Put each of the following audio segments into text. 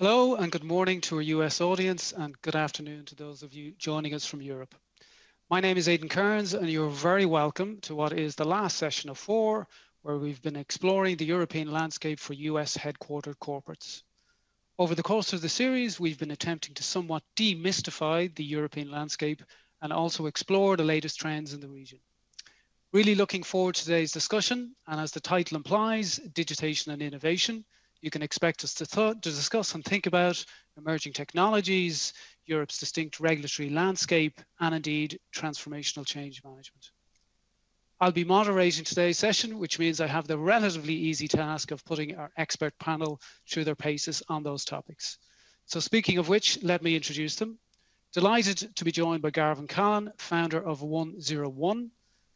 Hello and good morning to our US audience and good afternoon to those of you joining us from Europe. My name is Aidan Kearns and you're very welcome to what is the last session of four where we've been exploring the European landscape for US headquartered corporates. Over the course of the series, we've been attempting to somewhat demystify the European landscape and also explore the latest trends in the region. Really looking forward to today's discussion and as the title implies, digitation and innovation, you can expect us to, to discuss and think about emerging technologies, Europe's distinct regulatory landscape, and indeed transformational change management. I'll be moderating today's session, which means I have the relatively easy task of putting our expert panel through their paces on those topics. So speaking of which, let me introduce them. Delighted to be joined by Garvin Callan, founder of 101,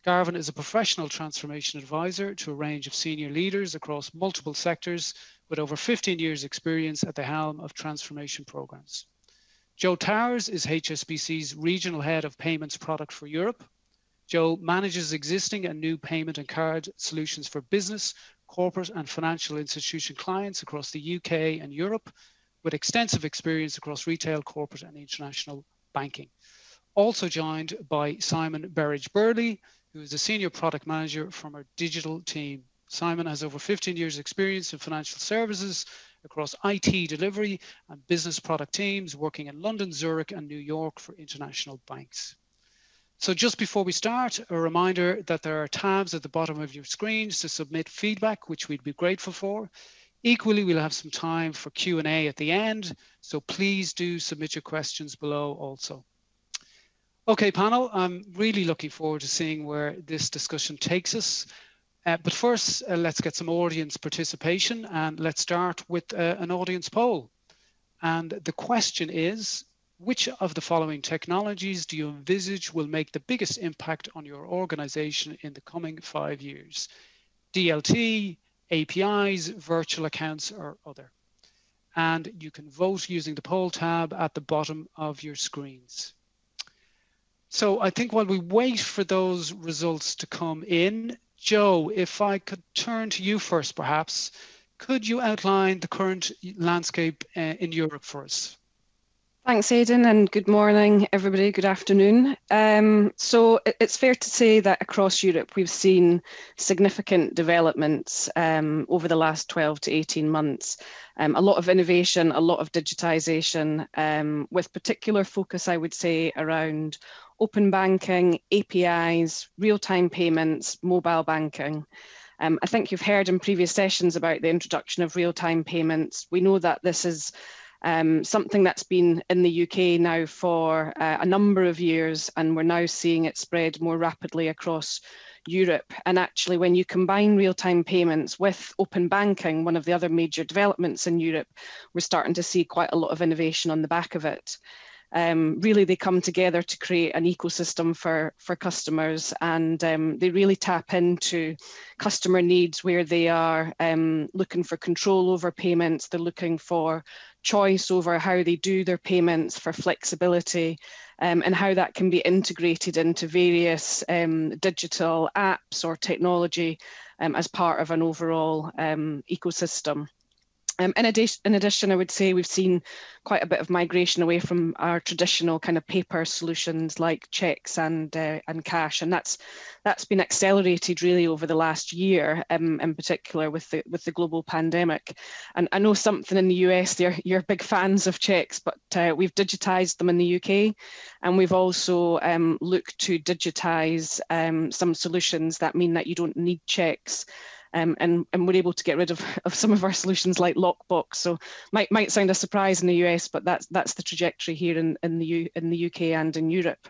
Garvin is a professional transformation advisor to a range of senior leaders across multiple sectors with over 15 years experience at the helm of transformation programs. Joe Towers is HSBC's regional head of payments product for Europe. Joe manages existing and new payment and card solutions for business, corporate and financial institution clients across the UK and Europe with extensive experience across retail, corporate and international banking. Also joined by Simon Berridge Burley, who is a senior product manager from our digital team. Simon has over 15 years experience in financial services across IT delivery and business product teams working in London, Zurich and New York for international banks. So just before we start, a reminder that there are tabs at the bottom of your screens to submit feedback, which we'd be grateful for. Equally, we'll have some time for Q&A at the end, so please do submit your questions below also. Okay, panel, I'm really looking forward to seeing where this discussion takes us. Uh, but first, uh, let's get some audience participation and let's start with uh, an audience poll. And the question is, which of the following technologies do you envisage will make the biggest impact on your organization in the coming five years? DLT, APIs, virtual accounts, or other? And you can vote using the poll tab at the bottom of your screens. So I think while we wait for those results to come in, Joe, if I could turn to you first, perhaps, could you outline the current landscape uh, in Europe for us? Thanks, Aidan, and good morning, everybody. Good afternoon. Um, so it's fair to say that across Europe, we've seen significant developments um, over the last 12 to 18 months. Um, a lot of innovation, a lot of digitisation, um, with particular focus, I would say, around open banking, APIs, real-time payments, mobile banking. Um, I think you've heard in previous sessions about the introduction of real-time payments. We know that this is um, something that's been in the UK now for uh, a number of years, and we're now seeing it spread more rapidly across Europe. And actually, when you combine real-time payments with open banking, one of the other major developments in Europe, we're starting to see quite a lot of innovation on the back of it um, really they come together to create an ecosystem for, for customers and um, they really tap into customer needs where they are um, looking for control over payments, they're looking for choice over how they do their payments for flexibility um, and how that can be integrated into various um, digital apps or technology um, as part of an overall ecosystem. Um, in, addition, in addition, I would say we've seen quite a bit of migration away from our traditional kind of paper solutions like checks and uh, and cash, and that's that's been accelerated really over the last year, um, in particular with the with the global pandemic. And I know something in the US, they're you're big fans of checks, but uh, we've digitised them in the UK, and we've also um, looked to digitise um, some solutions that mean that you don't need checks um, and, and we're able to get rid of, of some of our solutions like Lockbox. So might might sound a surprise in the US, but that's that's the trajectory here in, in the U, in the UK and in Europe.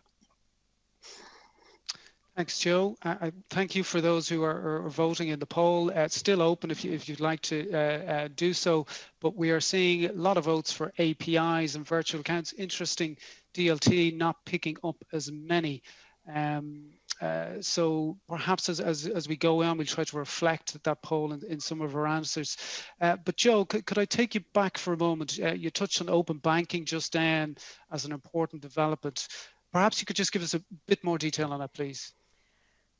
Thanks, Joe. I, thank you for those who are, are voting in the poll. Uh, it's still open if, you, if you'd like to uh, uh, do so, but we are seeing a lot of votes for APIs and virtual accounts. Interesting, DLT not picking up as many. Um, uh, so perhaps as, as, as, we go on, we'll try to reflect that poll in, in some of our answers. Uh, but Joe, could, could, I take you back for a moment? Uh, you touched on open banking just then as an important development. Perhaps you could just give us a bit more detail on that, please.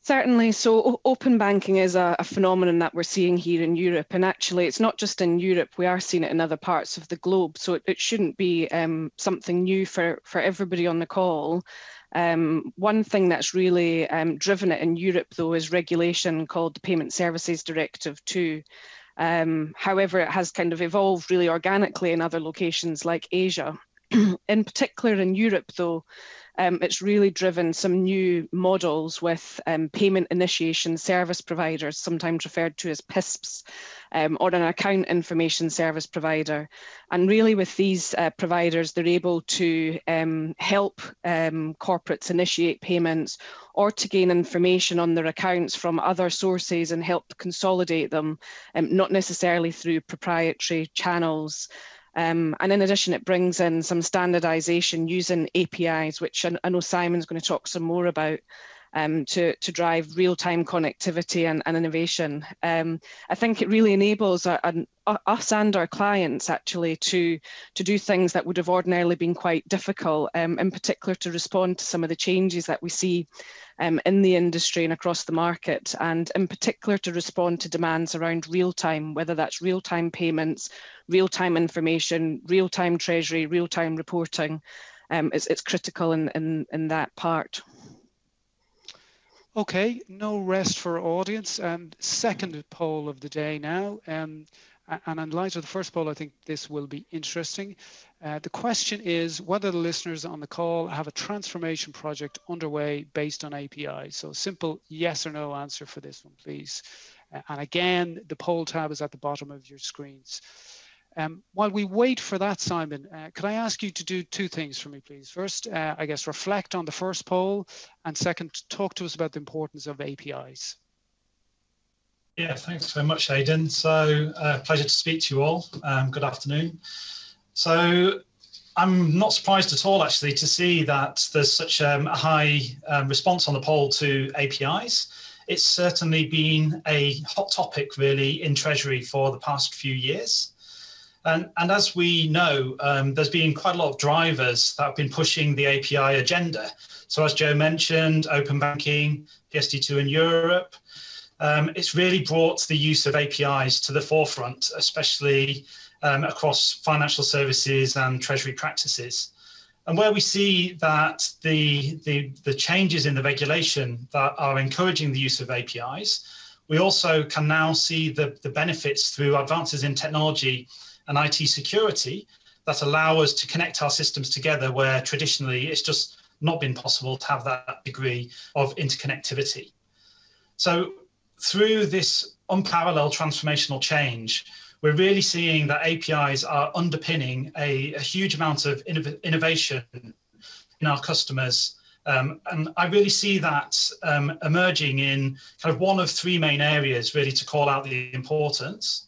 Certainly. So, open banking is a, a, phenomenon that we're seeing here in Europe. And actually, it's not just in Europe, we are seeing it in other parts of the globe. So, it, it shouldn't be um, something new for, for everybody on the call. Um, one thing that's really um, driven it in Europe, though, is regulation called the Payment Services Directive 2. Um, however, it has kind of evolved really organically in other locations like Asia. in particular, in Europe, though, um, it's really driven some new models with um, payment initiation service providers, sometimes referred to as PISPs, um, or an account information service provider. And really, with these uh, providers, they're able to um, help um, corporates initiate payments or to gain information on their accounts from other sources and help consolidate them, um, not necessarily through proprietary channels. Um, and in addition, it brings in some standardization using APIs, which I, I know Simon's going to talk some more about. Um, to, to drive real-time connectivity and, and innovation. Um, I think it really enables us and our clients actually to, to do things that would have ordinarily been quite difficult, um, in particular to respond to some of the changes that we see um, in the industry and across the market, and in particular to respond to demands around real time, whether that's real time payments, real time information, real time treasury, real time reporting. Um, it's, it's critical in, in, in that part. Okay, no rest for audience. Um, second poll of the day now. Um, and in light of the first poll, I think this will be interesting. Uh, the question is whether the listeners on the call have a transformation project underway based on API. So simple yes or no answer for this one, please. Uh, and again, the poll tab is at the bottom of your screens. Um, while we wait for that, Simon, uh, could I ask you to do two things for me, please? First, uh, I guess reflect on the first poll, and second, talk to us about the importance of APIs. Yeah, thanks very much, Aidan. So, uh, pleasure to speak to you all. Um, good afternoon. So, I'm not surprised at all, actually, to see that there's such um, a high um, response on the poll to APIs. It's certainly been a hot topic, really, in Treasury for the past few years. And, and as we know, um, there's been quite a lot of drivers that have been pushing the API agenda. So, as Joe mentioned, open banking, PSD2 in Europe, um, it's really brought the use of APIs to the forefront, especially um, across financial services and treasury practices. And where we see that the, the, the changes in the regulation that are encouraging the use of APIs, we also can now see the, the benefits through advances in technology and IT security that allow us to connect our systems together where traditionally it's just not been possible to have that degree of interconnectivity. So through this unparalleled transformational change, we're really seeing that APIs are underpinning a, a huge amount of innov- innovation in our customers. Um, and I really see that um, emerging in kind of one of three main areas, really, to call out the importance.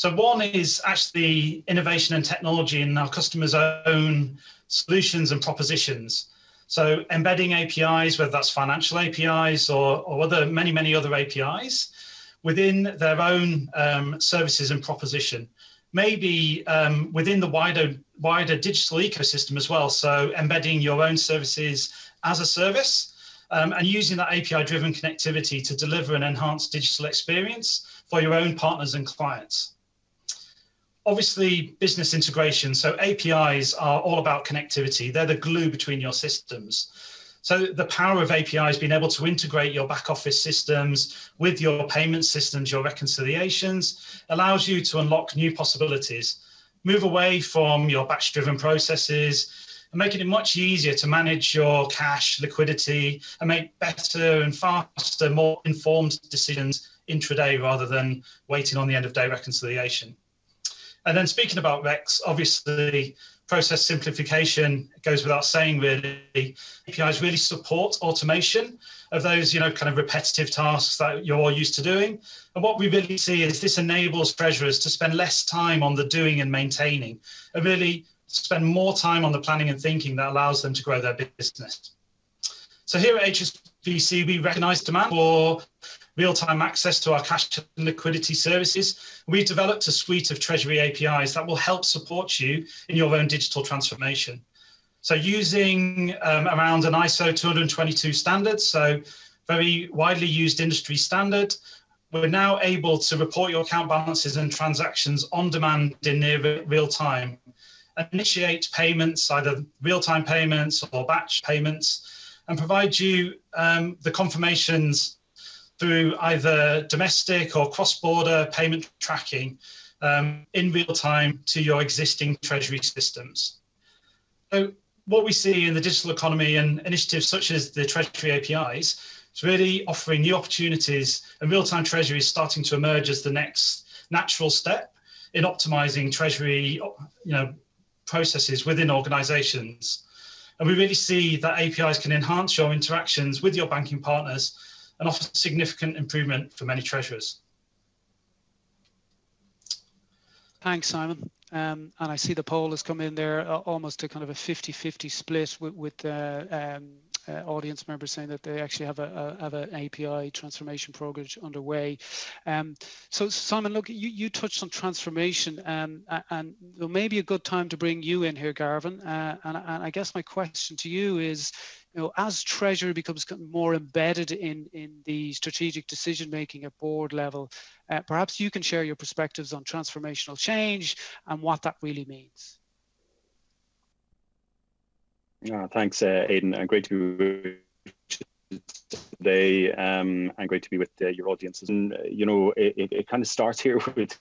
So, one is actually innovation and technology in our customers' own solutions and propositions. So embedding APIs, whether that's financial APIs or, or other many, many other APIs within their own um, services and proposition, maybe um, within the wider, wider digital ecosystem as well. So embedding your own services as a service um, and using that API driven connectivity to deliver an enhanced digital experience for your own partners and clients obviously business integration. So APIs are all about connectivity. They're the glue between your systems. So the power of APIs being able to integrate your back office systems with your payment systems, your reconciliations, allows you to unlock new possibilities, move away from your batch driven processes, and making it much easier to manage your cash liquidity and make better and faster, more informed decisions intraday rather than waiting on the end of day reconciliation. And then speaking about recs, obviously process simplification goes without saying really. APIs really support automation of those, you know, kind of repetitive tasks that you're all used to doing. And what we really see is this enables treasurers to spend less time on the doing and maintaining and really spend more time on the planning and thinking that allows them to grow their business. So here at HSBC, we recognize demand for real-time access to our cash and liquidity services. We've developed a suite of Treasury APIs that will help support you in your own digital transformation. So using um, around an ISO 222 standard, so very widely used industry standard, we're now able to report your account balances and transactions on demand in near real time, initiate payments, either real-time payments or batch payments, and provide you um, the confirmations through either domestic or cross-border payment tracking um, in real time to your existing treasury systems. So what we see in the digital economy and initiatives such as the treasury APIs is really offering new opportunities and real-time treasury is starting to emerge as the next natural step in optimizing treasury you know, processes within organizations. And we really see that APIs can enhance your interactions with your banking partners and offer significant improvement for many treasurers. Thanks, Simon. Um, and I see the poll has come in there uh, almost to kind of a 50-50 split with, with uh, um, uh, audience members saying that they actually have a, a have an API transformation program underway. Um, so Simon, look, you, you touched on transformation, um, and maybe a good time to bring you in here, Garvin. Uh, and, and I guess my question to you is, you know, as Treasury becomes more embedded in in the strategic decision making at board level, uh, perhaps you can share your perspectives on transformational change and what that really means. Uh, thanks, uh, Aidan. Uh, great to be today um, and great to be with uh, your audiences. And, uh, you know, it, it, it, kind of starts here with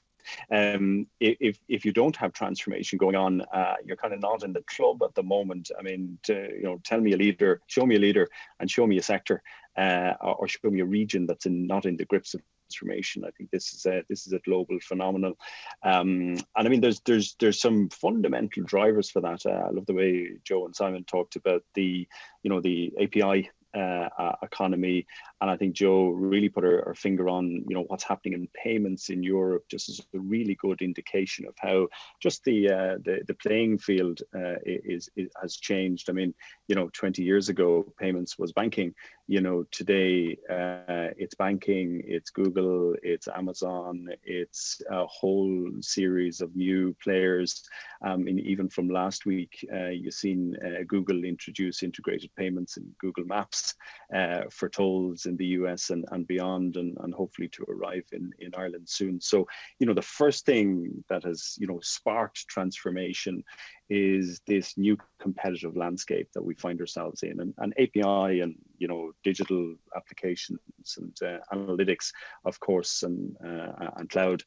um, if, if you don't have transformation going on, uh, you're kind of not in the club at the moment. I mean, to, you know, tell me a leader, show me a leader and show me a sector uh, or show me a region that's in, not in the grips of transformation. I think this is a this is a global phenomenon, um, and I mean there's there's there's some fundamental drivers for that. Uh, I love the way Joe and Simon talked about the you know the API uh, economy. And I think Joe really put her, her, finger on, you know, what's happening in payments in Europe, just as a really good indication of how just the uh, the, the playing field uh, is, is, has changed. I mean, you know, 20 years ago, payments was banking. You know, today uh, it's banking, it's Google, it's Amazon, it's a whole series of new players. Um, and even from last week, uh, you've seen Google introduce integrated payments in Google Maps uh, for tolls in the US and, and beyond, and, and hopefully to arrive in, in Ireland soon. So, you know, the first thing that has, you know, sparked transformation is this new competitive landscape that we find ourselves in and, and api and you know digital applications and uh, analytics of course and uh, and cloud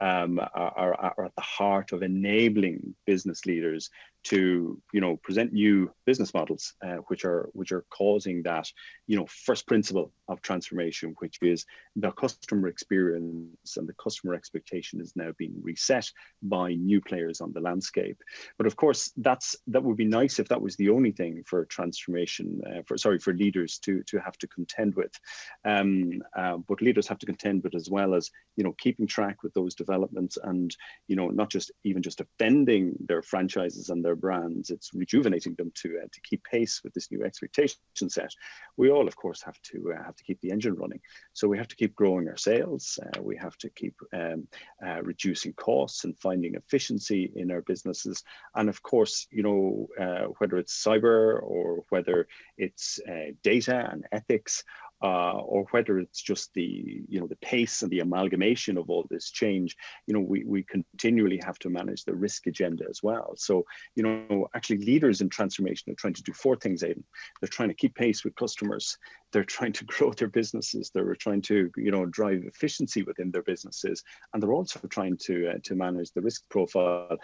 um, are, are, at the heart of enabling business leaders to you know present new business models uh, which are which are causing that you know first principle of transformation which is the customer experience and the customer expectation is now being reset by new players on the landscape. But of course that's that would be nice if that was the only thing for transformation uh, for sorry for leaders to to have to contend with. Um, uh, but leaders have to contend with as well as you know keeping track with those developments and you know not just even just defending their franchises and their their brands. It's rejuvenating them to uh, to keep pace with this new expectation set. We all, of course, have to uh, have to keep the engine running. So we have to keep growing our sales. Uh, we have to keep um, uh, reducing costs and finding efficiency in our businesses. And of course, you know, uh, whether it's cyber or whether it's uh, data and ethics uh, or whether it's just the you know the pace and the amalgamation of all this change you know we, we continually have to manage the risk agenda as well. So you know actually leaders in transformation are trying to do four things Aidan. they're trying to keep pace with customers. They're trying to grow their businesses. They're trying to you know drive efficiency within their businesses. And they're also trying to uh, to manage the risk profile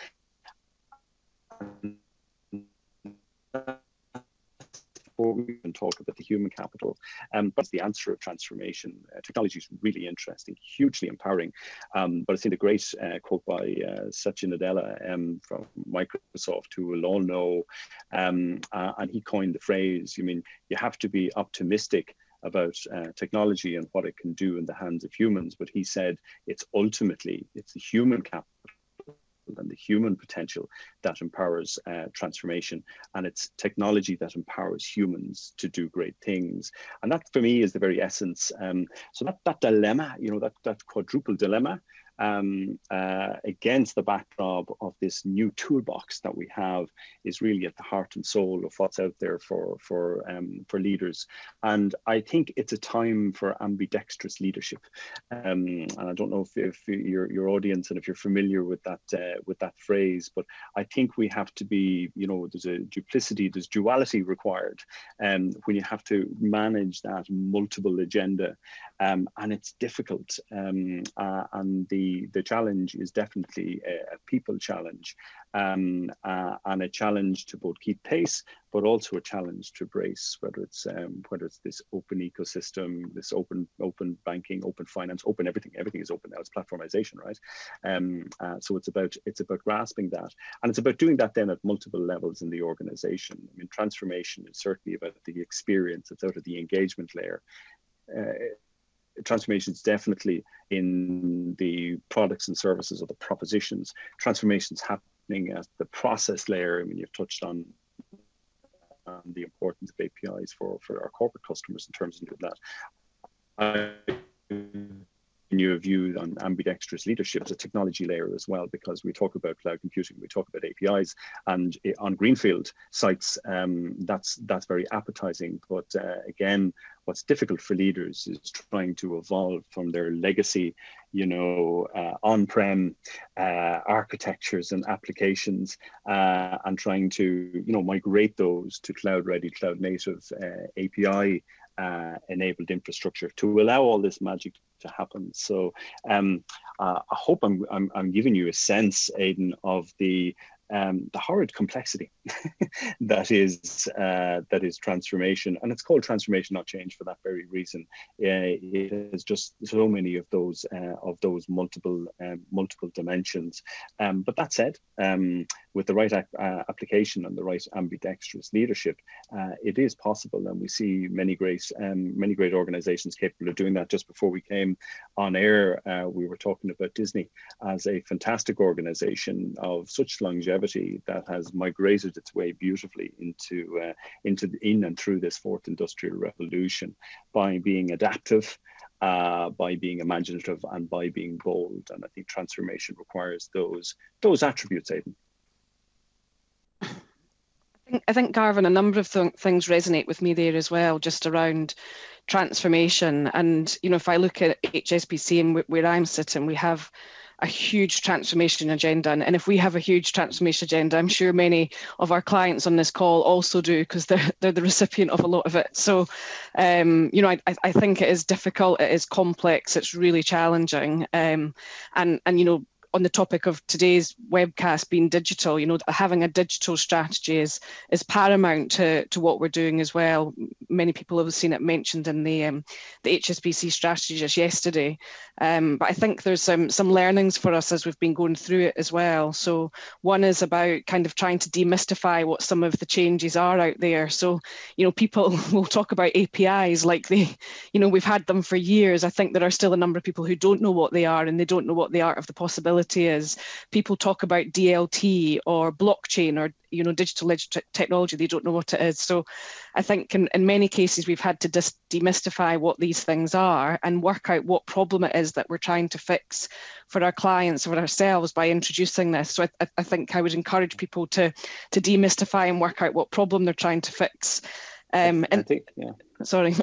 before we even talk about the human capital. Um, but it's the answer of transformation. Uh, technology is really interesting, hugely empowering. Um, but I think the great uh, quote by uh, Satya Nadella um, from Microsoft, who we'll all know, um, uh, and he coined the phrase, you mean, you have to be optimistic about uh, technology and what it can do in the hands of humans, but he said it's ultimately it's the human capital and the human potential that empowers uh, transformation. And it's technology that empowers humans to do great things. And that for me is the very essence. Um, so that that dilemma you know that that quadruple dilemma um, uh, against the backdrop of this new toolbox that we have is really at the heart and soul of what's out there for for um, for leaders. And I think it's a time for ambidextrous leadership. Um, and I don't know if, if your your audience and if you're familiar with that uh, with that phrase, but I think we have to be, you know, there's a duplicity, there's duality required um, when you have to manage that multiple agenda, um, and it's difficult. Um, uh, and the the challenge is definitely a, a people challenge um, uh, and a challenge to both keep pace, but also a challenge to brace, whether it's um, whether it's this open ecosystem, this open open banking, open finance, open everything. Everything is open now. It's platformization, right? Um, uh, so it's about it's about grasping that, and it's about doing that then at multiple levels in the organization. I mean, transformation is certainly about the experience. It's out of the engagement layer. Uh, transformation is definitely in the products and services or the propositions. Transformations happening at the process layer. I mean, you've touched on um, the importance of APIs for, for our corporate customers in terms of that. I new view on ambidextrous leadership as a technology layer as well, because we talk about cloud computing, we talk about APIs, and on greenfield sites, um, that's that's very appetizing. But uh, again, what's difficult for leaders is trying to evolve from their legacy, you know, uh, on-prem uh, architectures and applications, uh, and trying to you know migrate those to cloud-ready, cloud-native uh, API uh, enabled infrastructure to allow all this magic to happen. So um, uh, I hope I'm, I'm, I'm, giving you a sense, Aidan, of the um, the horrid complexity that is uh, that is transformation, and it's called transformation, not change, for that very reason. Uh, it has just so many of those uh, of those multiple um, multiple dimensions. Um, but that said, um, with the right application and the right ambidextrous leadership, uh, it is possible, and we see many great um, many great organisations capable of doing that. Just before we came on air, uh, we were talking about Disney as a fantastic organisation of such longevity longevity that has migrated its way beautifully into uh, into the, in and through this fourth industrial revolution by being adaptive. Uh, by being imaginative and by being bold, and I think transformation requires those those attributes. Aidan. I think, I think Garvin, a number of th- things resonate with me there as well, just around transformation. And you know, if I look at HSBC and where I'm sitting, we have a huge transformation agenda. And, if we have a huge transformation agenda, I'm sure many of our clients on this call also do because they're, they're the recipient of a lot of it. So, um, you know, I, I think it is difficult, it is complex, it's really challenging. Um, and, and, you know, on the topic of today's webcast being digital, you know, having a digital strategy is is paramount to, to what we're doing as well. Many people have seen it mentioned in the um, the HSBC strategy just yesterday. Um, but I think there's some some learnings for us as we've been going through it as well. So one is about kind of trying to demystify what some of the changes are out there. So you know, people will talk about APIs like they, you know, we've had them for years. I think there are still a number of people who don't know what they are and they don't know what the art of the possibility is people talk about DLT or blockchain or you know digital technology they don't know what it is. So i think in, in many cases we've had to dis- demystify what these things are and work out what problem it is that we're trying to fix for our clients or ourselves by introducing this. So I, I think i would encourage people to to demystify and work out what problem they're trying to fix. Um, and think, yeah. Sorry.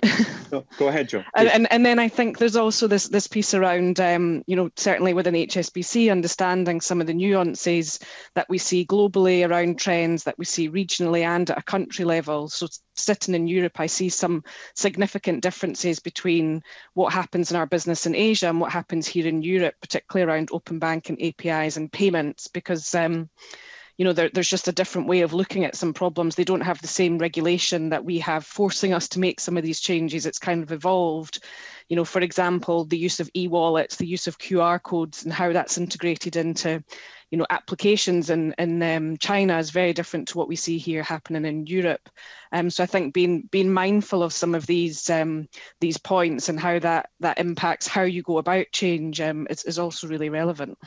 go, go, ahead, Joe. And, and, and then I think there's also this this piece around, um, you know, certainly within HSBC, understanding some of the nuances that we see globally around trends that we see regionally and at a country level. So sitting in Europe, I see some significant differences between what happens in our business in Asia and what happens here in Europe, particularly around open banking APIs and payments, because um, you know, there, there's just a different way of looking at some problems. They don't have the same regulation that we have forcing us to make some of these changes. It's kind of evolved. You know, for example, the use of e-wallets, the use of QR codes, and how that's integrated into, you know, applications in in um, China is very different to what we see here happening in Europe. Um, so I think being being mindful of some of these um, these points and how that that impacts how you go about change um, is, is also really relevant.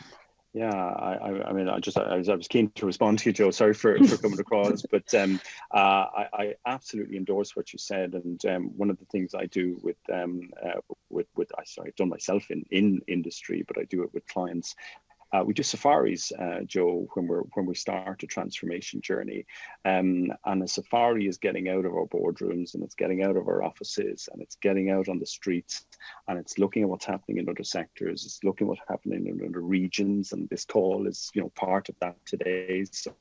Yeah, I, I, mean, I just I was, I was keen to respond to you, Joe. Sorry for, for coming across, but um, uh, I, I, absolutely endorse what you said. And um, one of the things I do with um, uh, with with I sorry, I've done myself in in industry, but I do it with clients uh, we do safaris, uh, Joe, when we're when we start a transformation journey, um, and a safari is getting out of our boardrooms and it's getting out of our offices and it's getting out on the streets and it's looking at what's happening in other sectors. It's looking at what's happening in other regions, and this call is you know part of that today. So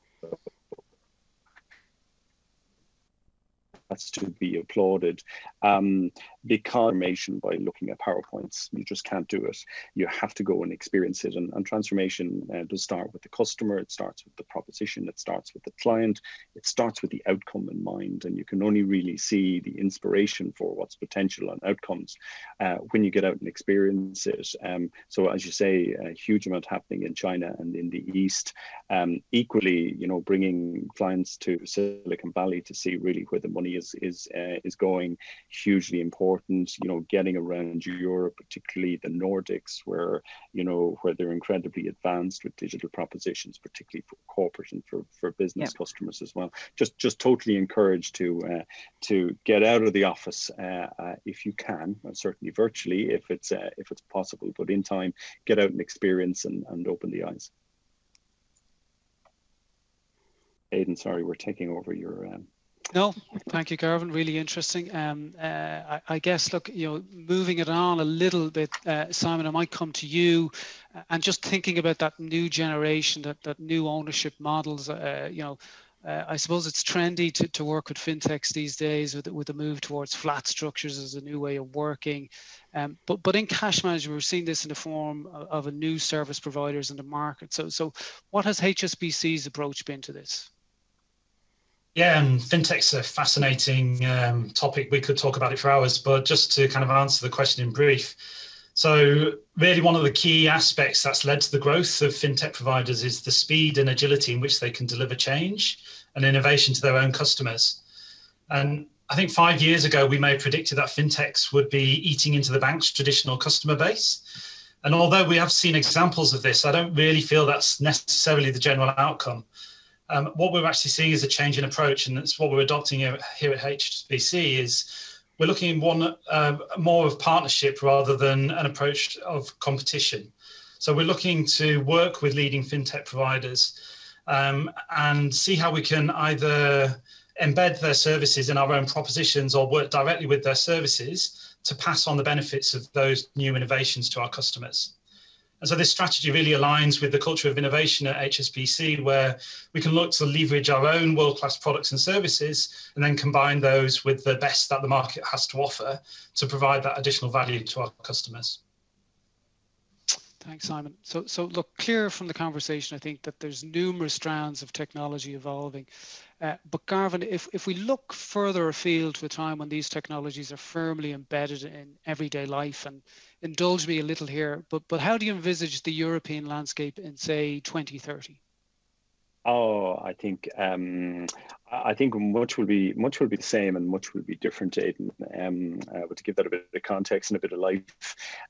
that's to be applauded. Um, because information by looking at PowerPoints, you just can't do it. You have to go and experience it. And, and transformation uh, does start with the customer, it starts with the proposition, it starts with the client, it starts with the outcome in mind. And you can only really see the inspiration for what's potential and outcomes uh, when you get out and experience it. Um, so, as you say, a huge amount happening in China and in the East. Um, equally, you know, bringing clients to Silicon Valley to see really where the money is is uh, is going hugely important. You know, getting around Europe, particularly the Nordics, where you know where they're incredibly advanced with digital propositions, particularly for corporate and for for business yeah. customers as well. Just just totally encouraged to uh, to get out of the office uh, uh if you can, certainly virtually if it's uh, if it's possible, but in time, get out and experience and, and open the eyes. Aidan, sorry, we're taking over your um, no, thank you, Garvin. Really interesting. Um, uh, I, I, guess, look, you know, moving it on a little bit, uh, Simon, I might come to you, uh, and just thinking about that new generation, that that new ownership models. Uh, you know, uh, I suppose it's trendy to, to work with fintechs these days, with with the move towards flat structures as a new way of working. Um, but but in cash management, we're seeing this in the form of, of a new service providers in the market. So so, what has HSBC's approach been to this? Yeah, and fintech's a fascinating um, topic. We could talk about it for hours, but just to kind of answer the question in brief. So, really, one of the key aspects that's led to the growth of fintech providers is the speed and agility in which they can deliver change and innovation to their own customers. And I think five years ago, we may have predicted that fintechs would be eating into the bank's traditional customer base. And although we have seen examples of this, I don't really feel that's necessarily the general outcome. Um, what we're actually seeing is a change in approach, and that's what we're adopting here, at HSBC. Is we're looking one uh, more of partnership rather than an approach of competition. So we're looking to work with leading fintech providers um, and see how we can either embed their services in our own propositions or work directly with their services to pass on the benefits of those new innovations to our customers. And so this strategy really aligns with the culture of innovation at HSBC, where we can look to leverage our own world-class products and services and then combine those with the best that the market has to offer to provide that additional value to our customers. Thanks, Simon. So, so look, clear from the conversation, I think that there's numerous strands of technology evolving. Uh, but Garvin, if, if we look further afield to a time when these technologies are firmly embedded in everyday life, and indulge me a little here, but, but how do you envisage the European landscape in, say, 2030? Oh, I think um, I think much will be much will be the same and much will be different, Aidan. Um, uh, but to give that a bit of context and a bit of life,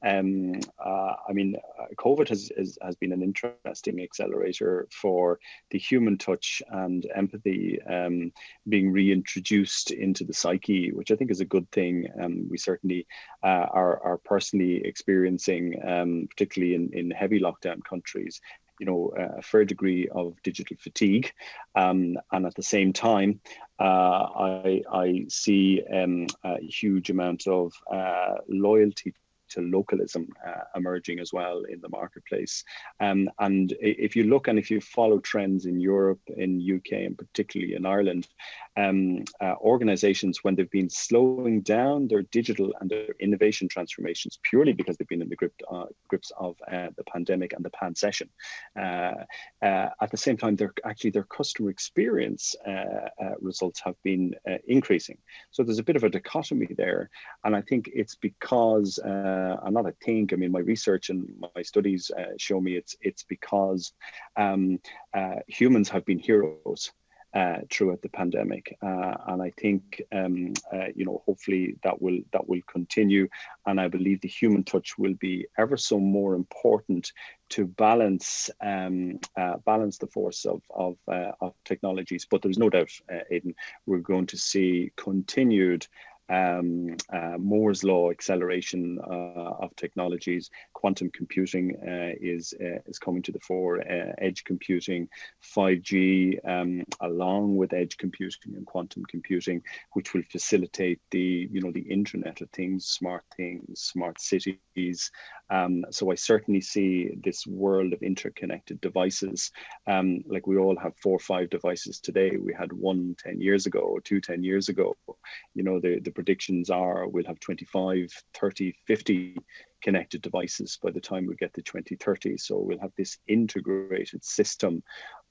um, uh, I mean, uh, COVID has, has, has been an interesting accelerator for the human touch and empathy um, being reintroduced into the psyche, which I think is a good thing. Um, we certainly uh, are, are personally experiencing, um, particularly in, in heavy lockdown countries, you know a fair degree of digital fatigue, um, and at the same time, uh, I I see um, a huge amount of uh, loyalty to localism uh, emerging as well in the marketplace. Um, and if you look and if you follow trends in Europe, in UK, and particularly in Ireland, um, uh, organizations, when they've been slowing down their digital and their innovation transformations purely because they've been in the grip, uh, grips of uh, the pandemic and the pan session, uh, uh, at the same time, their actually their customer experience results have been increasing. So there's a bit of a dichotomy there. And I think it's because uh, I'm not I think I mean my research and my studies uh, show me it's it's because um, uh, humans have been heroes. Uh, throughout the pandemic, uh, and I think um, uh, you know hopefully that will that will continue, and I believe the human touch will be ever so more important to balance um, uh, balance the force of of, uh, of technologies. But there's no doubt, uh, Aidan, we're going to see continued um, uh, Moore's law acceleration uh, of technologies. Quantum computing uh, is uh, is coming to the fore. Uh, edge computing, 5G, um, along with edge computing and quantum computing, which will facilitate the you know the Internet of Things, smart things, smart cities. Um, so I certainly see this world of interconnected devices. Um, like we all have four or five devices today. We had one 10 years ago two 10 years ago. You know the the predictions are we'll have 25, 30, 50 connected devices by the time we get to 2030. So we'll have this integrated system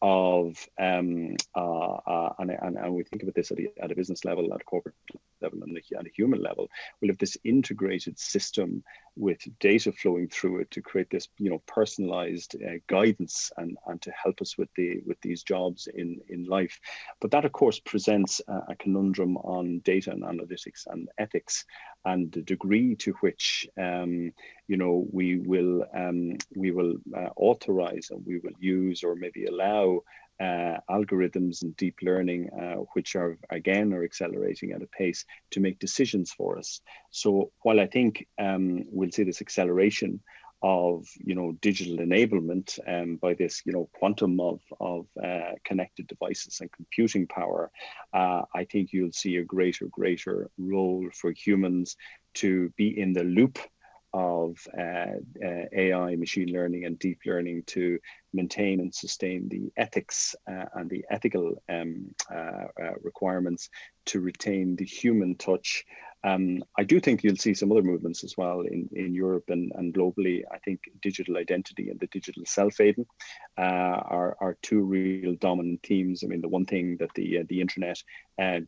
of, um, uh, uh, and, and, and, we think about this at a, at a business level, at a corporate level, and at a human level, we'll have this integrated system with data flowing through it to create this, you know, personalized uh, guidance and, and to help us with the with these jobs in, in life. But that, of course, presents a, a conundrum on data and analytics and ethics and the degree to which um, you know we will um, we will uh, authorize and we will use or maybe allow uh, algorithms and deep learning, uh, which are again are accelerating at a pace to make decisions for us. So while I think um, we'll see this acceleration of you know digital enablement um, by this you know quantum of of uh, connected devices and computing power, uh, I think you'll see a greater greater role for humans to be in the loop of uh, uh, AI, machine learning, and deep learning to maintain and sustain the ethics uh, and the ethical um, uh, uh, requirements to retain the human touch. Um, I do think you'll see some other movements as well in, in Europe and, and globally. I think digital identity and the digital self Aidan uh, are, are two real dominant themes. I mean, the one thing that the, the internet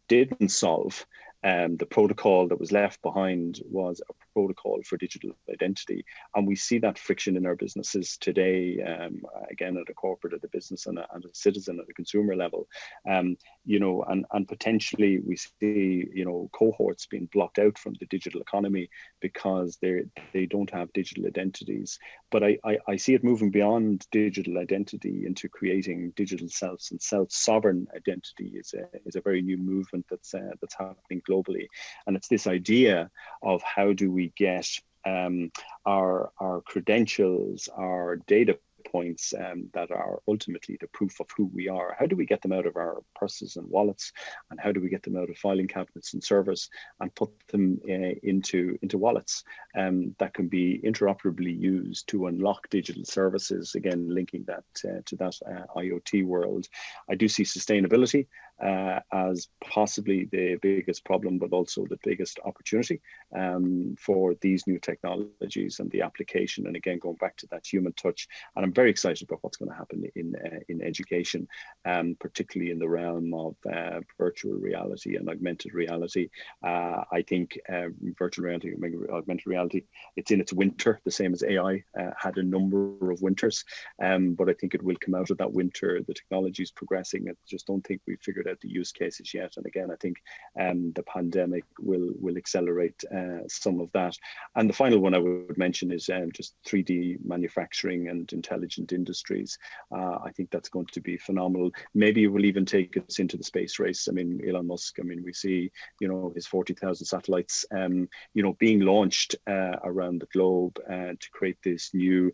didn't solve um, the protocol that was left behind was a protocol for digital identity. And we see that friction in our businesses today, um, again, at a corporate, at a business, and a, and a citizen, at a consumer level. Um, you know, and, and potentially we see, you know, cohorts being blocked out from the digital economy because they they don't have digital identities. But I, I, I see it moving beyond digital identity into creating digital selves and self-sovereign identity is a, is a very new movement that's uh, that's happening globally. And it's this idea of how do we get um, our, our credentials, our data points um, that are ultimately the proof of who we are. How do we get them out of our purses and wallets, and how do we get them out of filing cabinets and servers and put them uh, into into wallets um, that can be interoperably used to unlock digital services? Again, linking that uh, to that uh, IoT world. I do see sustainability uh, as possibly the biggest problem, but also the biggest opportunity um, for these new technologies and the application. And again, going back to that human touch, and I'm very excited about what's going to happen in uh, in education, um, particularly in the realm of uh, virtual reality and augmented reality. Uh, I think uh, virtual reality, augmented reality, it's in its winter, the same as AI uh, had a number of winters, um, but I think it will come out of that winter. The technology is progressing. I just don't think we've figured out the use cases yet. And again, I think um, the pandemic will will accelerate uh, some of that. And the final one I would mention is um, just 3D manufacturing and intelligent industries. Uh, I think that's going to be phenomenal. Maybe it will even take us into the space race. I mean, Elon Musk. I mean, we see you know his forty thousand satellites, um, you know, being launched uh, around the globe uh, to create this new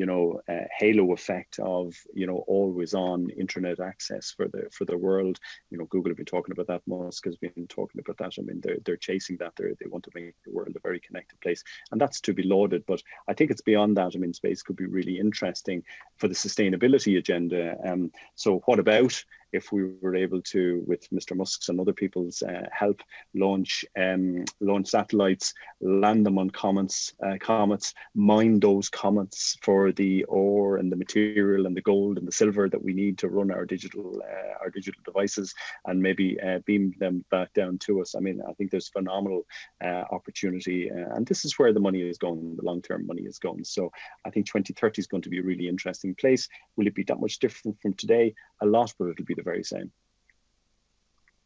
you know halo effect of you know always on internet access for the for the world. You know google have been talking about that musk has been talking about that. I mean they're, they're chasing that. They they want to make the world a very connected place and that's to be lauded. But i think it's beyond that. I mean space could be really interesting for the sustainability agenda. Um, so what about if we were able to, with Mr. Musk's and other people's uh, help, launch um, launch satellites, land them on comets, uh, comets, mine those comets for the ore and the material and the gold and the silver that we need to run our digital uh, our digital devices, and maybe uh, beam them back down to us. I mean, I think there's phenomenal uh, opportunity, uh, and this is where the money is going. The long term money is going. So I think 2030 is going to be a really interesting place. Will it be that much different from today? A lot, but it'll be the very same.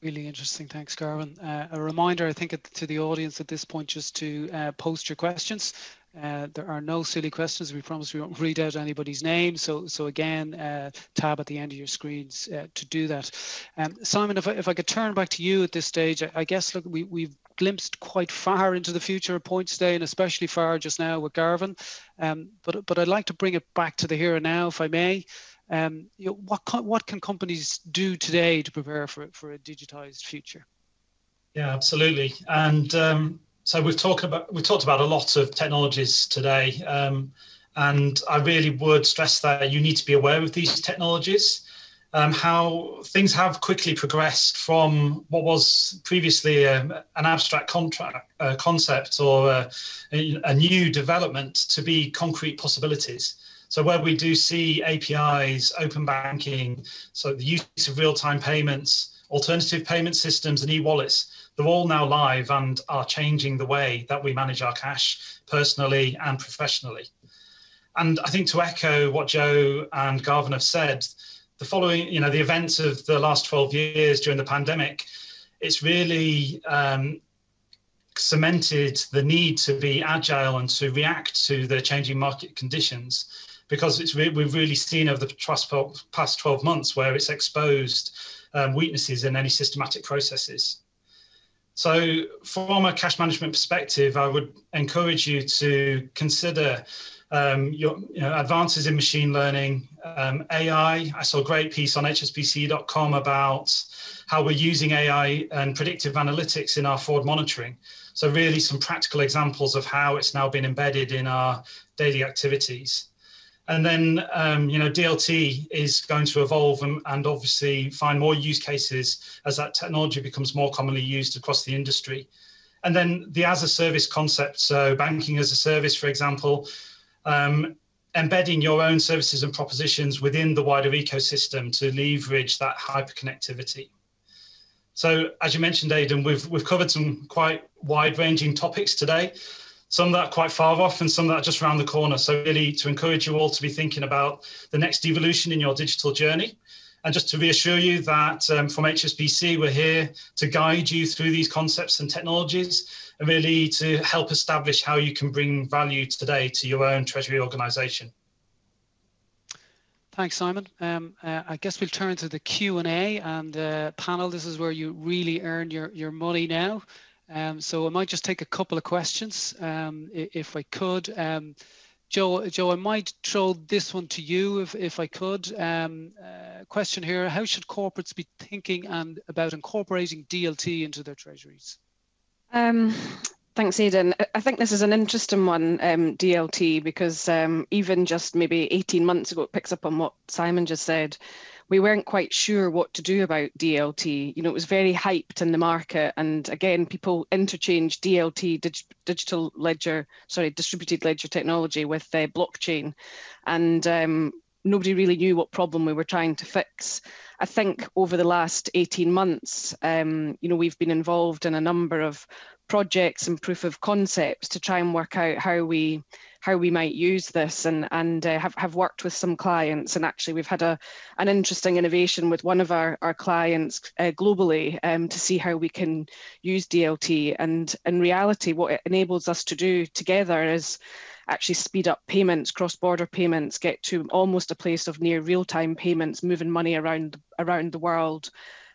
Really interesting. Thanks, Garvin. Uh, a reminder, I think, to the audience at this point, just to uh, post your questions. Uh, there are no silly questions. We promise we won't read out anybody's name. So, so again, uh, tab at the end of your screens uh, to do that. Um, Simon, if I, if I could turn back to you at this stage, I, I guess look, we, we've glimpsed quite far into the future of points today, and especially far just now with Garvin. Um, but but I'd like to bring it back to the here and now, if I may. Um, you know, what what can companies do today to prepare for for a digitized future? Yeah, absolutely. And um, so we've talked about we've talked about a lot of technologies today, um, and I really would stress that you need to be aware of these technologies. Um, how things have quickly progressed from what was previously um, an abstract contract, uh, concept or a, a, new development to be concrete possibilities. So where we do see APIs, open banking, so the use of real-time payments, alternative payment systems and e-wallets, they're all now live and are changing the way that we manage our cash personally and professionally. And I think to echo what Joe and Garvin have said, the following, you know, the events of the last 12 years during the pandemic, it's really um, cemented the need to be agile and to react to the changing market conditions because it's re- we've really seen over the past 12 months where it's exposed um, weaknesses in any systematic processes. So, from a cash management perspective, I would encourage you to consider um, your you know, advances in machine learning, um, AI. I saw a great piece on hsbc.com about how we're using AI and predictive analytics in our fraud monitoring. So, really, some practical examples of how it's now been embedded in our daily activities. And then, um, you know, DLT is going to evolve and, and, obviously find more use cases as that technology becomes more commonly used across the industry. And then the as a service concept, so banking as a service, for example, um, embedding your own services and propositions within the wider ecosystem to leverage that hyperconnectivity. So, as you mentioned, Aidan, we've we've covered some quite wide-ranging topics today some that are quite far off and some that are just around the corner. So really to encourage you all to be thinking about the next evolution in your digital journey. And just to reassure you that um, from HSBC, we're here to guide you through these concepts and technologies and really to help establish how you can bring value today to your own Treasury organisation. Thanks, Simon. Um, uh, I guess we'll turn to the Q&A and uh, panel. This is where you really earn your, your money now. Um, so I might just take a couple of questions um, if I could. Um, Joe, Joe, I might throw this one to you if, if I could. Um, uh, question here, how should corporates be thinking and about incorporating DLT into their treasuries? Um, thanks, Aidan. I think this is an interesting one, um, DLT, because even just maybe 18 months ago, it picks up on what Simon just said we weren't quite sure what to do about DLT. You know, it was very hyped in the market, and again, people interchange DLT, dig, digital ledger, sorry, distributed ledger technology, with uh, blockchain, and um, nobody really knew what problem we were trying to fix. I think over the last 18 months, um, you know, we've been involved in a number of projects and proof of concepts to try and work out how we how we might use this. And and uh, have, have worked with some clients. And actually we've had a an interesting innovation with one of our, our clients uh, globally um, to see how we can use DLT and in reality what it enables us to do together is actually speed up payments cross-border payments get to almost a place of near real-time payments moving money around around the world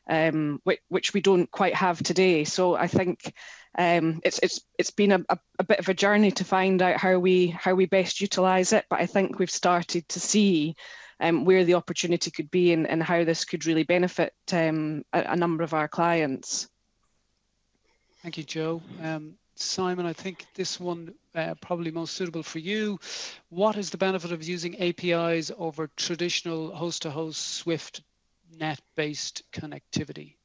um, which, which, we don't quite have today. So I think um, it's it's it's been a, a, bit of a journey to find out how we how we best utilise it. But I think we've started to see um, where the opportunity could be and, and how this could really benefit um, a, a, number of our clients. Thank you, Joe. Um, Simon, I think this one uh, probably most suitable for you. What is the benefit of using APIs over traditional host-to-host Swift net-based connectivity?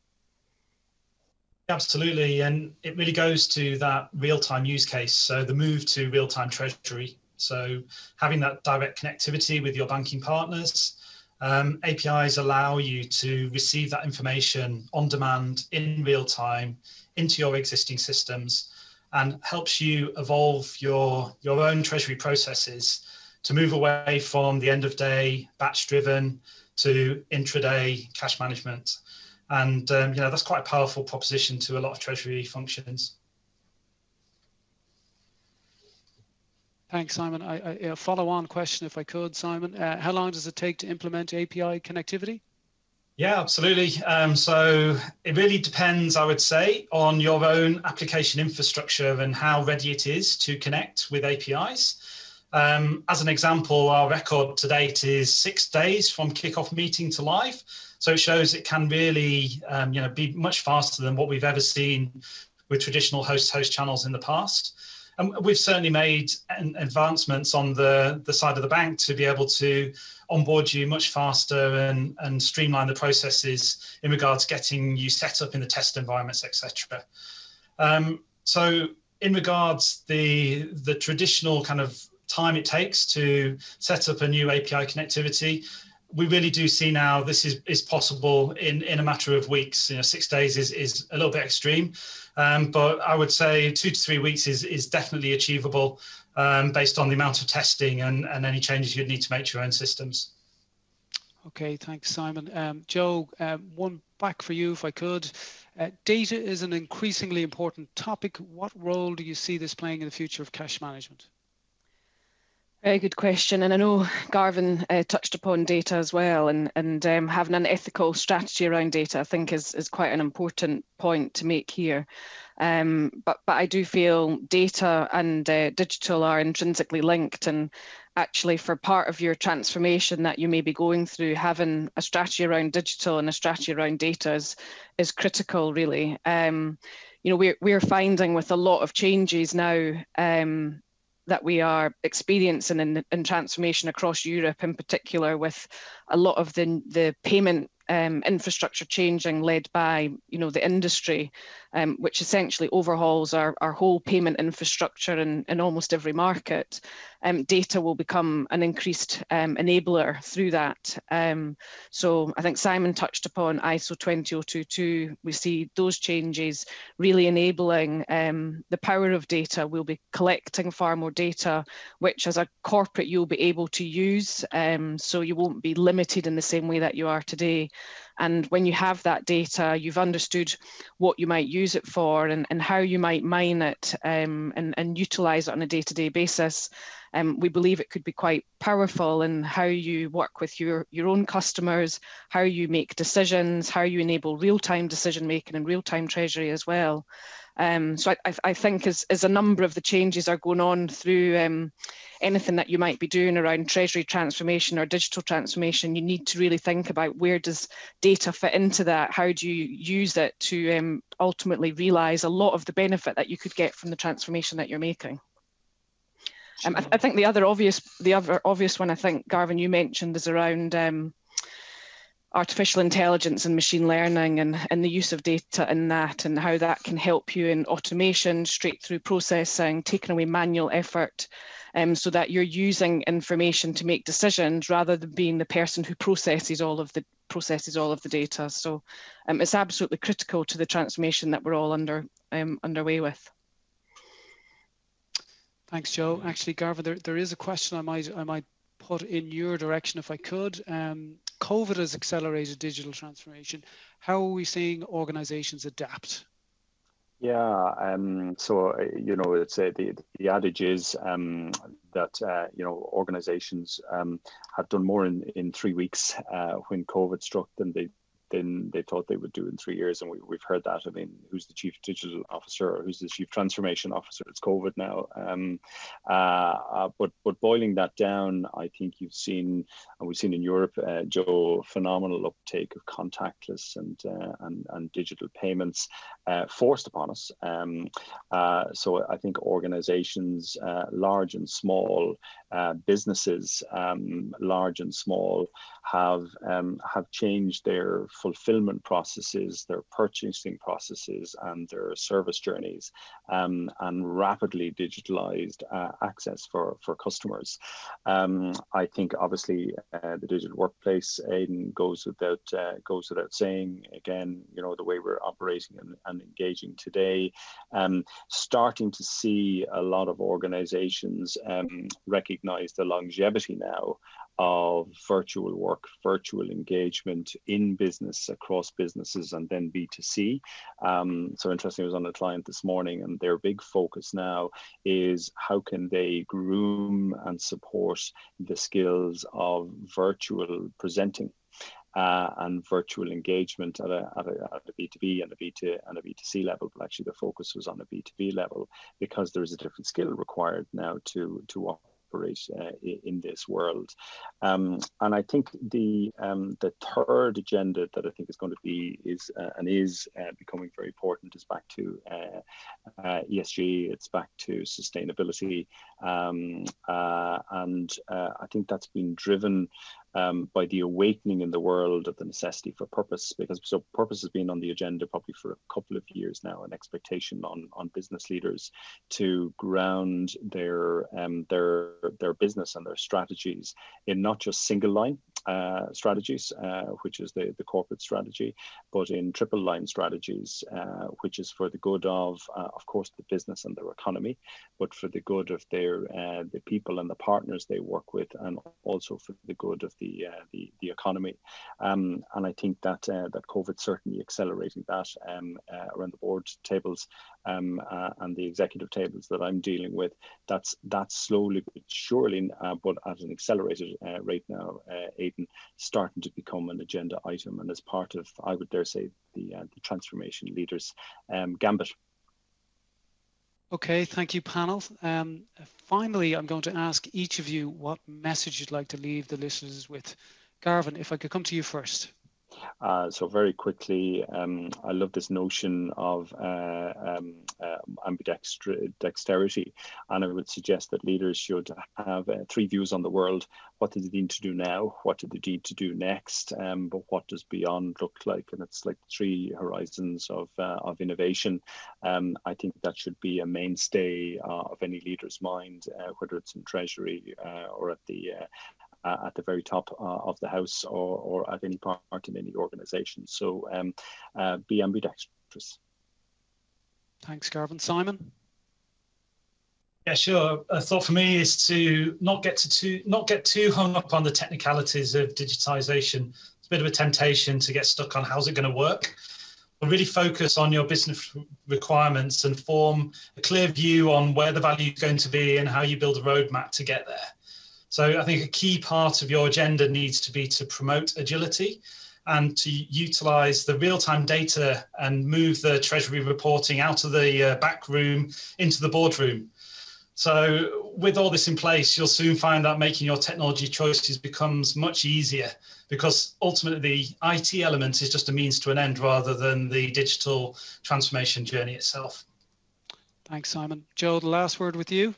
Absolutely, and it really goes to that real-time use case. So the move to real-time treasury. So having that direct connectivity with your banking partners, um, APIs allow you to receive that information on demand in real time into your existing systems and helps you evolve your, your own treasury processes to move away from the end of day batch driven to intraday cash management. And um, you know that's quite a powerful proposition to a lot of treasury functions. Thanks, Simon. I, I, a follow-on question, if I could, Simon. Uh, how long does it take to implement API connectivity? Yeah, absolutely. Um, so it really depends, I would say, on your own application infrastructure and how ready it is to connect with APIs. Um, as an example, our record to date is six days from kickoff meeting to live. So it shows it can really, um, you know, be much faster than what we've ever seen with traditional host-host channels in the past. And we've certainly made advancements on the, the side of the bank to be able to onboard you much faster and, and streamline the processes in regards to getting you set up in the test environments, etc. Um, so in regards the the traditional kind of time it takes to set up a new API connectivity, we really do see now this is, is possible in, in a matter of weeks. You know, six days is, is a little bit extreme, um, but I would say two to three weeks is, is definitely achievable um, based on the amount of testing and, and any changes you'd need to make to your own systems. Okay, thanks, Simon. Um, Joe, um, one back for you, if I could. Uh, data is an increasingly important topic. What role do you see this playing in the future of cash management? Very good question, and I know Garvin uh, touched upon data as well, and and um, having an ethical strategy around data, I think, is is quite an important point to make here. Um, but but I do feel data and uh, digital are intrinsically linked, and actually for part of your transformation that you may be going through, having a strategy around digital and a strategy around data is is critical, really. Um, you know, we're we're finding with a lot of changes now. That we are experiencing in, in transformation across Europe, in particular, with a lot of the, the payment um, infrastructure changing led by you know the industry um, which essentially overhauls our, our whole payment infrastructure in, in almost every market um, data will become an increased um, enabler through that. Um, so I think Simon touched upon ISO 20022 we see those changes really enabling um, the power of data. We'll be collecting far more data which as a corporate you'll be able to use. So you won't be limited in the same way that you are today and when you have that data, you've understood what you might use it for and, and how you might mine it um, and, and utilize it on a day to day basis. Um, we believe it could be quite powerful in how you work with your, your own customers, how you make decisions, how you enable real time decision making and real time treasury as well. Um, so I, I, think as, as a number of the changes are going on through um, anything that you might be doing around treasury transformation or digital transformation, you need to really think about where does data fit into that? How do you use it to um, ultimately realize a lot of the benefit that you could get from the transformation that you're making? Um, I, I, think the other obvious, the other obvious one I think Garvin you mentioned is around um, artificial intelligence and machine learning and, and the use of data in that and how that can help you in automation, straight through processing, taking away manual effort um, so that you're using information to make decisions rather than being the person who processes all of the processes all of the data. So um, it's absolutely critical to the transformation that we're all under um, underway with. Thanks, Joe. Actually, Garvin, there, there is a question I might I might put in your direction if I could. Um, COVID has accelerated digital transformation. How are we seeing organizations adapt? Yeah, um, so uh, you know, it's uh, the the adage is um, that uh, you know organizations um, have done more in, in three weeks uh, when COVID struck than they than they thought they would do in three years. And we, have heard that. I mean, who's the chief digital officer or who's the chief transformation officer? It's COVID now. Um, uh, uh, but but boiling that down, I think you've seen, and we've seen in Europe, uh, Joe, phenomenal uptake of contactless and uh, and, and digital payments uh, forced upon us. Um, uh, so I think organizations, large and small, businesses, um, large and small, have um, have changed their fulfillment processes, their purchasing processes, and their service journeys, um, and rapidly digitalized uh, access for for customers. Um, I think obviously uh, the digital workplace Aidan goes without uh, goes without saying. Again, you know the way we're operating and, and engaging today, um, starting to see a lot of organizations um, recognize the longevity now of virtual work, virtual engagement in business across businesses and then B2C. Um, so interesting, I was on a client this morning and their big focus now is how can they groom and support the skills of virtual presenting uh, and virtual engagement at a, at, a, at a B2B and a B2 and a B2C level, but actually the focus was on a B2B level because there is a different skill required now to to operate uh, in this world. Um, and I think the um, the third agenda that I think is going to be is uh, and is uh, becoming very important is back to uh, uh, ESG. It's back to sustainability, um, uh, and I think that's been driven um, by the awakening in the world of the necessity for purpose, because so purpose has been on the agenda probably for a couple of years now, an expectation on, on business leaders to ground their um, their their business and their strategies in not just single line uh, strategies, uh, which is the, the corporate strategy, but in triple line strategies, uh, which is for the good of, uh, of course, the business and their economy, but for the good of their the people and the partners they work with, and also for the good of the the the, economy. Um, and I think that that COVID certainly accelerating that um, around the board tables um, and the executive tables that I'm dealing with. That's that's slowly but surely, but at an accelerated rate now, Aidan, starting to become an agenda item and as part of, I would dare say, the the transformation leaders um, gambit. Okay, thank you, panel. Um, finally, I'm going to ask each of you what message you'd like to leave the listeners with. Garvin, if I could come to you first. Uh, so very quickly, um, I love this notion of uh, um, uh, ambidexterity, and I would suggest that leaders should have uh, three views on the world: what do they need to do now, what do they need to do next, um, but what does beyond look like? And it's like three horizons of uh, of innovation. Um, I think that should be a mainstay of any leader's mind, whether it's in treasury or at the uh, at the very top uh, of the house or, or at any part in any organization. So um, uh, be ambidextrous. Thanks, Garvin. Simon? Yeah, sure. A thought for me is to not get to too not get too hung up on the technicalities of digitization. It's a bit of a temptation to get stuck on how's it going to work. But really focus on your business requirements and form a clear view on where the value is going to be and how you build a roadmap to get there. So I think a key part of your agenda needs to be to promote agility and to utilize the real-time data and move the treasury reporting out of the uh, back room into the boardroom. So with all this in place, you'll soon find that making your technology choices becomes much easier because ultimately the IT element is just a means to an end rather than the digital transformation journey itself. Thanks, Simon. Joe, the last word with you.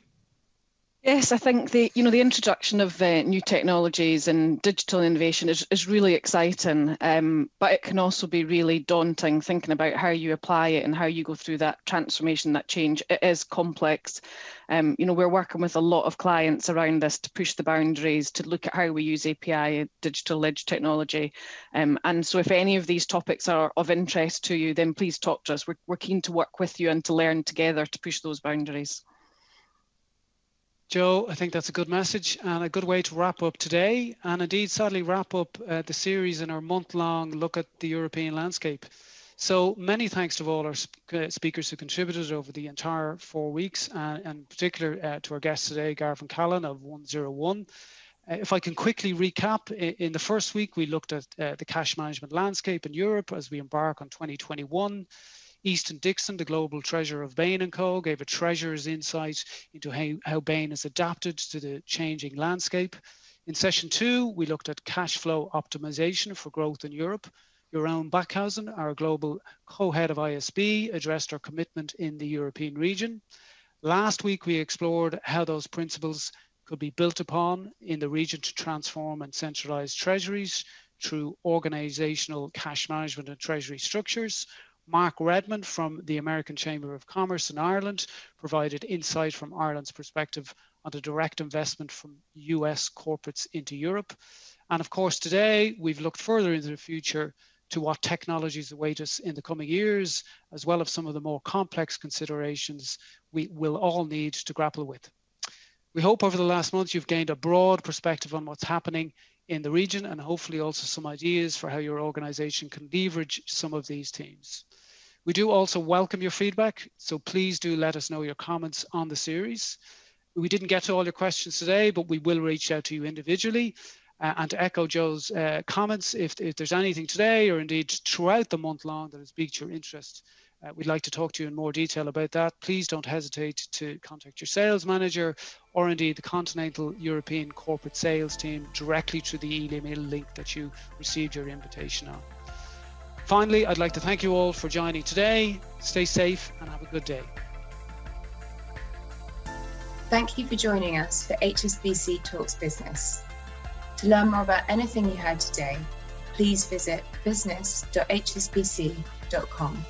Yes, I think the you know the introduction of uh, new technologies and digital innovation is, is really exciting, um, but it can also be really daunting thinking about how you apply it and how you go through that transformation, that change. It is complex. Um, you know, we're working with a lot of clients around this to push the boundaries, to look at how we use API, digital ledger technology. Um, and so if any of these topics are of interest to you, then please talk to us. We're, we're keen to work with you and to learn together to push those boundaries. Joe, I think that's a good message and a good way to wrap up today, and indeed, sadly, wrap up uh, the series in our month long look at the European landscape. So, many thanks to all our uh, speakers who contributed over the entire four weeks, and in particular uh, to our guest today, Garvin Callan of 101. Uh, if I can quickly recap, in the first week, we looked at uh, the cash management landscape in Europe as we embark on 2021. Easton Dixon, the global treasurer of Bain & Co, gave a treasurer's insight into how, how Bain has adapted to the changing landscape. In session two, we looked at cash flow optimization for growth in Europe. Jeroen Bakhuyzen, our global co-head of ISB, addressed our commitment in the European region. Last week, we explored how those principles could be built upon in the region to transform and centralize treasuries through organizational cash management and treasury structures. Mark Redmond from the American Chamber of Commerce in Ireland provided insight from Ireland's perspective on the direct investment from US corporates into Europe. And of course, today we've looked further into the future to what technologies await us in the coming years, as well as some of the more complex considerations we will all need to grapple with. We hope over the last months you've gained a broad perspective on what's happening in the region and hopefully also some ideas for how your organization can leverage some of these teams. We do also welcome your feedback, so please do let us know your comments on the series. We didn't get to all your questions today, but we will reach out to you individually. Uh, and to echo Joe's uh, comments, if, if there's anything today or indeed throughout the month long that has piqued your interest, uh, we'd like to talk to you in more detail about that. Please don't hesitate to contact your sales manager or indeed the Continental European Corporate Sales team directly through the email link that you received your invitation on. Finally, I'd like to thank you all for joining today. Stay safe and have a good day. Thank you for joining us for HSBC Talks Business. To learn more about anything you heard today, please visit business.hsbc.com.